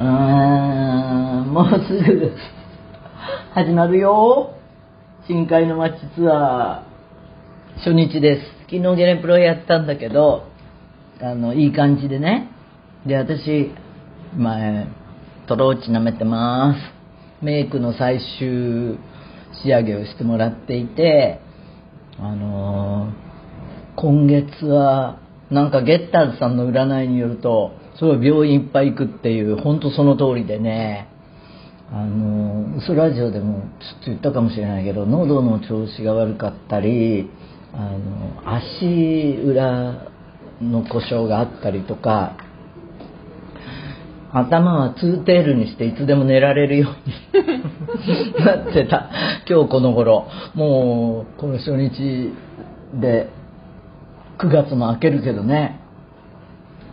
うーん、もうすぐ始まるよ。深海の街ツアー、初日です。昨日ゲネプロやったんだけど、あの、いい感じでね。で、私、前、トローチ舐めてます。メイクの最終仕上げをしてもらっていて、あのー今月は、なんかゲッターズさんの占いによると、すごい病院いっぱい行くっていう、ほんとその通りでね、あの、嘘ラジオでもちょっと言ったかもしれないけど、喉の調子が悪かったり、あの、足裏の故障があったりとか、頭はツーテールにしていつでも寝られるように なってた。今日この頃。もうこの初日で9月も明けるけどね。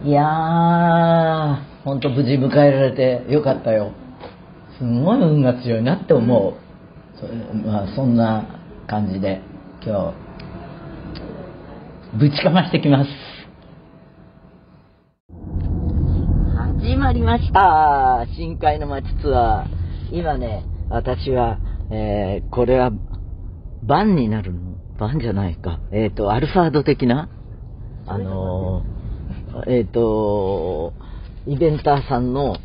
いやーほんと無事迎えられてよかったよ。すごい運が強いなって思う、そまあ、そんな感じで今日ぶちかましてきます。始まりました。深海の街ツアー。今ね私は、えーこれはバンになるの？バンじゃないか。えっ、とアルファード的な？あのーえっ、とイベンターさんの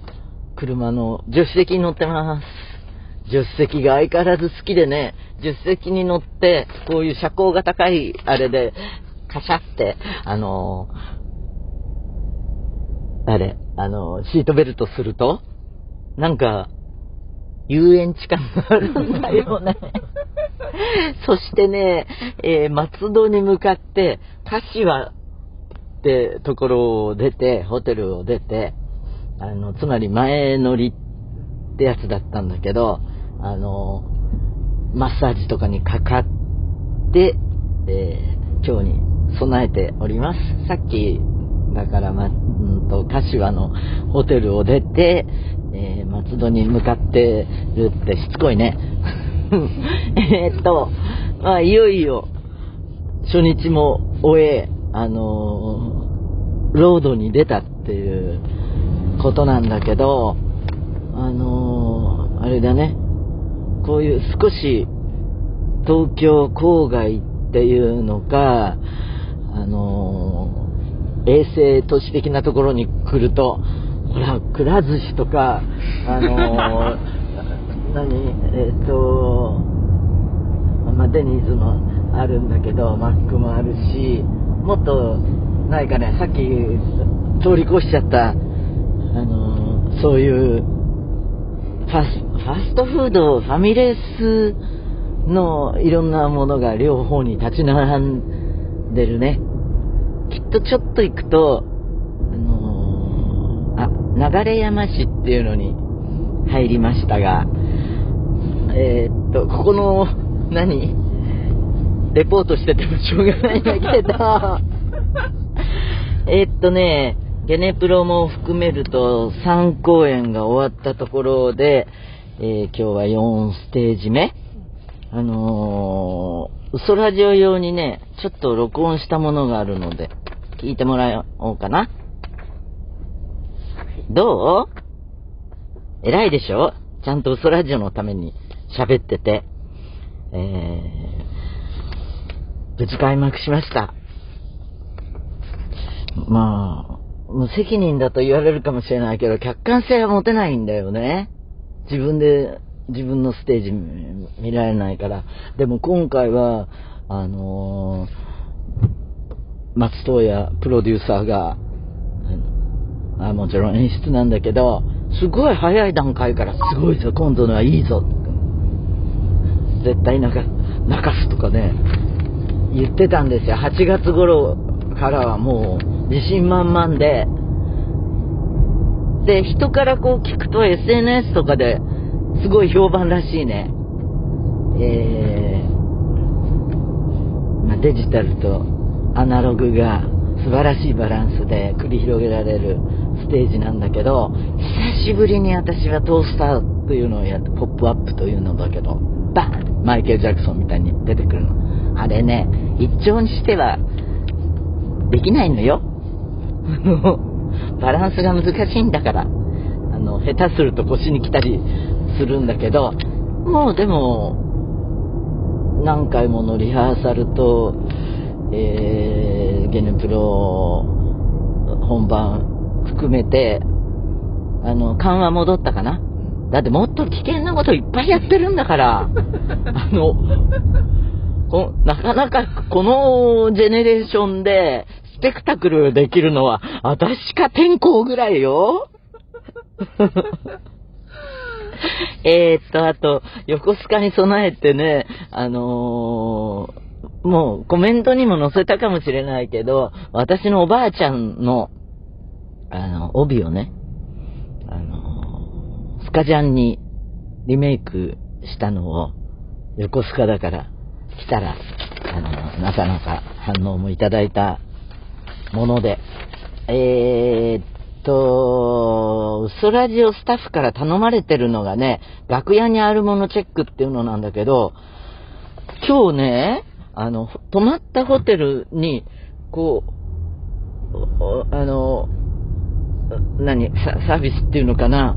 車の助手席に乗ってます助手席が相変わらず好きでね助手席に乗ってこういう車高が高いあれでカシャってあのーあれ、あの、シートベルトすると、なんか、遊園地感があるんだよね。そしてね、えー松戸に向かって、柏ってところを出て、ホテルを出て、あの、つまり前乗りってやつだったんだけど、あの、マッサージとかにかかって、えー今日に備えております。さっき、だから、ま、うんと、柏のホテルを出て、えー松戸に向かってるってしつこいね。えっと、まあ、いよいよ、初日も終え、あのーロードに出たっていうことなんだけど、あのーあれだね、こういう少し東京郊外っていうのか、あのー衛星都市的なところに来ると、ほら、くら寿司とか、あのー 何、えっ、と、まあ、デニーズもあるんだけど、マックもあるし、もっと、ないかね、さっき通り越しちゃった、あのーそういう、ファスファストフード、ファミレスのいろんなものが両方に立ち並んでるね。きっとちょっと行くと、あのーあ、流山市っていうのに入りましたが、えーっと、ここの、何？レポートしててもしょうがないんだけど、えーっとね、ゲネプロも含めると3公演が終わったところで、えー今日は4ステージ目。あのー、嘘ラジオ用にね、ちょっと録音したものがあるので、聞いてもらおうかな。どう？偉いでしょ？ちゃんと嘘ラジオのために喋ってて。えー、無事開幕しました。まあ、無責任だと言われるかもしれないけど、客観性は持てないんだよね。自分で、自分のステージ見られないから。でも今回は、あのー松任谷プロデューサーが、あもちろん演出なんだけど、すごい早い段階から、すごいぞ、今度のはいいぞ。絶対泣か泣かすとかね、言ってたんですよ。8月頃からはもう自信満々で、で、人からこう聞くと SNS とかですごい評判らしいね。えー、まあ、デジタルとアナログが素晴らしいバランスで繰り広げられるステージなんだけど、久しぶりに私はトースターというのをやって、ポップアップというのだけど、バンマイケル・ジャクソンみたいに出てくるの。あれね、一丁にしてはできないのよ。バランスが難しいんだから。あの、下手すると腰に来たりするんだけど、もうでも、何回ものリハーサルと、えー、ゲネプロ本番含めて、あの、緩和戻ったかなだってもっと危険なこといっぱいやってるんだから、あの、なかなかこのジェネレーションでスペクタクルできるのは、私か天候ぐらいよ。えっと、あと、横須賀に備えてね、あのー、もうコメントにも載せたかもしれないけど、私のおばあちゃんの、あの、帯をね、あの、スカジャンにリメイクしたのを、横須賀だから来たら、あの、なかなか反応もいただいたもので、えー、と、ウソラジオスタッフから頼まれてるのがね、楽屋にあるものチェックっていうのなんだけど、今日ね、あの、泊まったホテルに、こう、あの、何サ、ービスっていうのかな、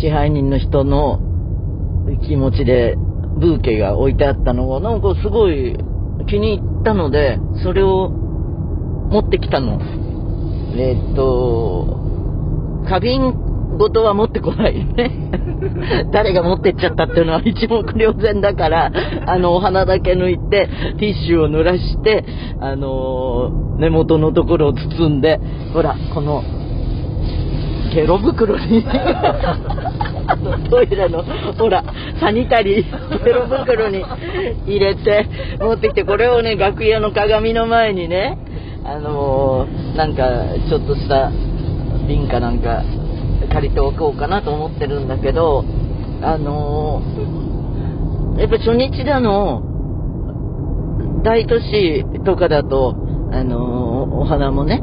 支配人の人の気持ちでブーケが置いてあったのが、なんかすごい気に入ったので、それを持ってきたの。えー、っと、花瓶ごとは持ってこないね。誰が持ってっちゃったっていうのは一目瞭然だから、あの、お花だけ抜いて、ティッシュを濡らして、あのー、根元のところを包んで、ほら、この、ゲロ袋に。トイレの、ほら、サニタリー、ゲロ袋に入れて、持ってきて、これをね、楽屋の鏡の前にね、あのー、なんか、ちょっとした瓶かなんか借りておこうかなと思ってるんだけど、あのー、やっぱ初日だの、大都市とかだと、あのー、お花もね、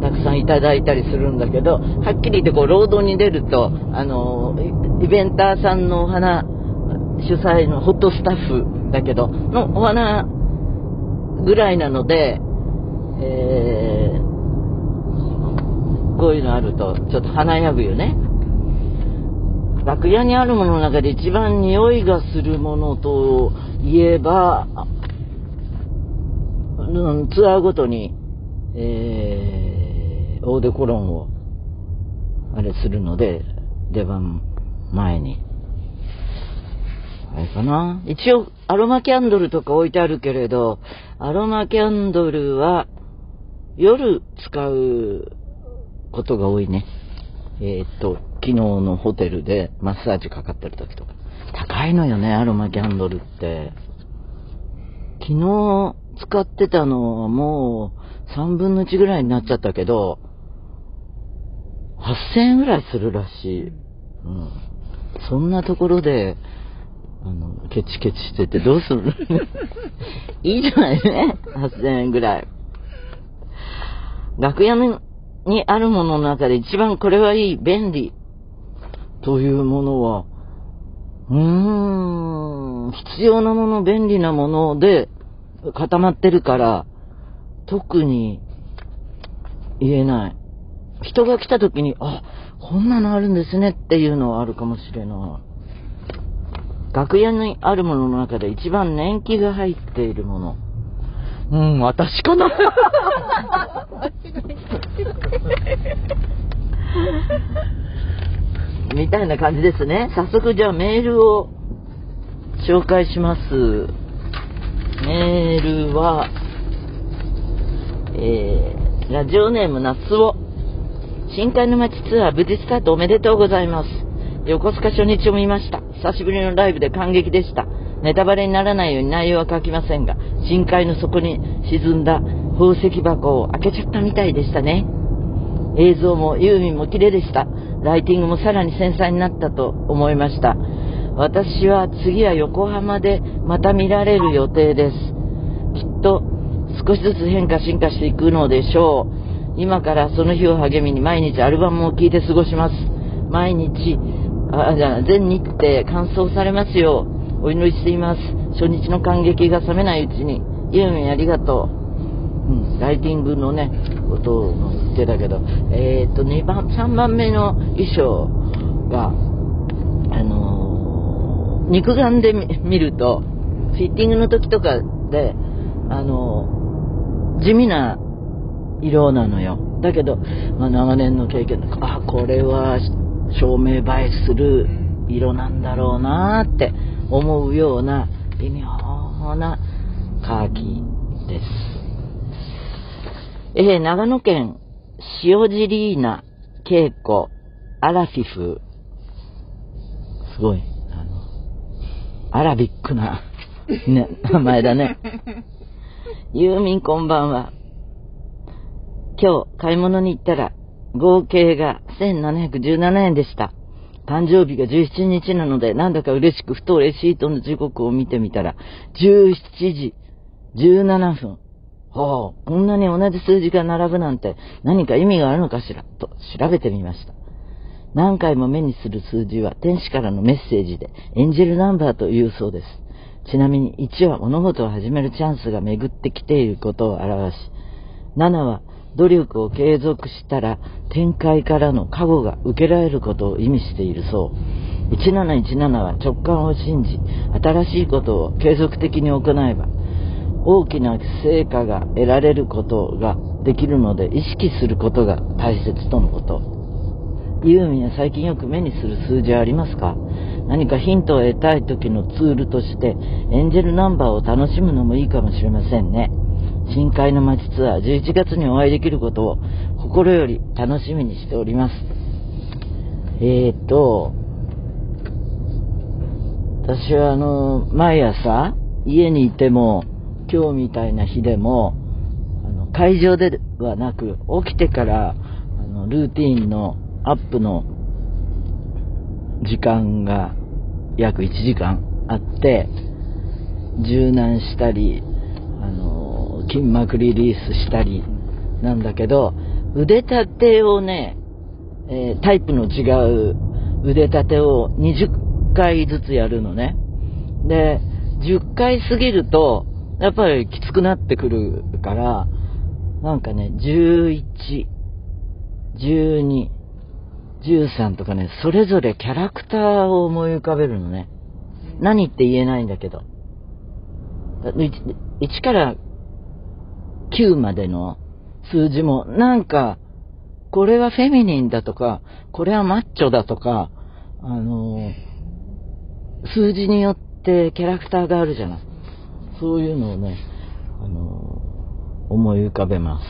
たくさんいただいたりするんだけど、はっきり言ってこう、労働に出ると、あの、イベンターさんのお花、主催のホットスタッフだけど、のお花ぐらいなので、えー、こういうのあると、ちょっと華やぐよね。楽屋にあるものの中で一番匂いがするものといえば、うん、ツアーごとに、えー、オーデコロンを、あれするので、出番前に。あれかな？一応、アロマキャンドルとか置いてあるけれど、アロマキャンドルは、夜使うことが多いね。えー、っと、昨日のホテルでマッサージかかってる時とか。高いのよね、アロマキャンドルって。昨日使ってたのはもう3分の1ぐらいになっちゃったけど、8000円ぐらいするらしい。うん。そんなところで、あの、ケチケチしててどうするの？いいじゃないね。8000円ぐらい。楽屋にあるものの中で一番これはいい、便利というものは、うーん、必要なもの、便利なもので固まってるから、特に言えない。人が来た時に、あ、こんなのあるんですねっていうのはあるかもしれない。楽屋にあるものの中で一番年季が入っているもの。うん、私かな。みたいな感じですね。早速じゃあメールを紹介します。メールは、えー、ラジオネーム夏を深海の街ツアー無事スタートおめでとうございます。横須賀初日を見ました。久しぶりのライブで感激でした。ネタバレにならないように内容は書きませんが、深海の底に沈んだ宝石箱を開けちゃったみたいでしたね。映像もユーミンも綺麗でした。ライティングもさらに繊細になったと思いました。私は次は横浜でまた見られる予定です。きっと少しずつ変化進化していくのでしょう。今からその日を励みに毎日アルバムを聴いて過ごします。毎日、あ、じゃあ全日程完走されますよう。お祈りしています。初日の感激が冷めないうちに、ユーミンありがとう。うん、ライティングのね、ことのってたけど、えっ、と、2番、3番目の衣装が、あのー肉眼で見見ると、フィッティングの時とかで、あのー地味な色なのよ。だけど、まあ、長年の経験で、あ、これは照明映えする色なんだろうなって思うような微妙なカーキです。えー長野県塩尻ナ稽古アラフィフ。すごい、あの、アラビックな、ね、名前だね。ユーミンこんばんは。今日買い物に行ったら合計が1717円でした。誕生日が17日なのでなんだか嬉しくふとレシートの時刻を見てみたら17時17分。はあ、こんなに同じ数字が並ぶなんて何か意味があるのかしら？と調べてみました。何回も目にする数字は天使からのメッセージでエンジェルナンバーというそうです。ちなみに1は物事を始めるチャンスが巡ってきていることを表し、7は努力を継続したら展開からの過護が受けられることを意味しているそう。1717は直感を信じ、新しいことを継続的に行えば、大きな成果が得られることができるので意識することが大切とのこと。ユーミンは最近よく目にする数字はありますか？何かヒントを得たい時のツールとしてエンジェルナンバーを楽しむのもいいかもしれませんね。深海の街ツアー11月にお会いできることを心より楽しみにしております。えーと、私はあの、毎朝家にいても今日みたいな日でもあの会場ではなく起きてからあのルーティンのアップの時間が約1時間あって柔軟したり筋膜リリースしたりなんだけど腕立てをね、えータイプの違う腕立てを20回ずつやるのねで10回過ぎるとやっぱりきつくなってくるからなんかね11 12 13とかね、それぞれキャラクターを思い浮かべるのね。何って言えないんだけど。1から9までの数字も、なんか、これはフェミニンだとか、これはマッチョだとか、あの、数字によってキャラクターがあるじゃない。そういうのをね、あの、思い浮かべます。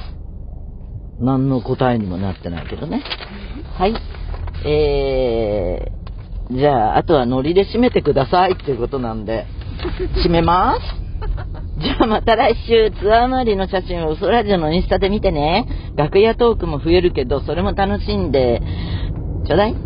何の答えにもなってないけどね。はい。えー、じゃあ、あとはノリで締めてくださいっていうことなんで、締めます。じゃあまた来週、ツアー周りの写真をウソラジオのインスタで見てね。楽屋トークも増えるけど、それも楽しんで、ちょうだい。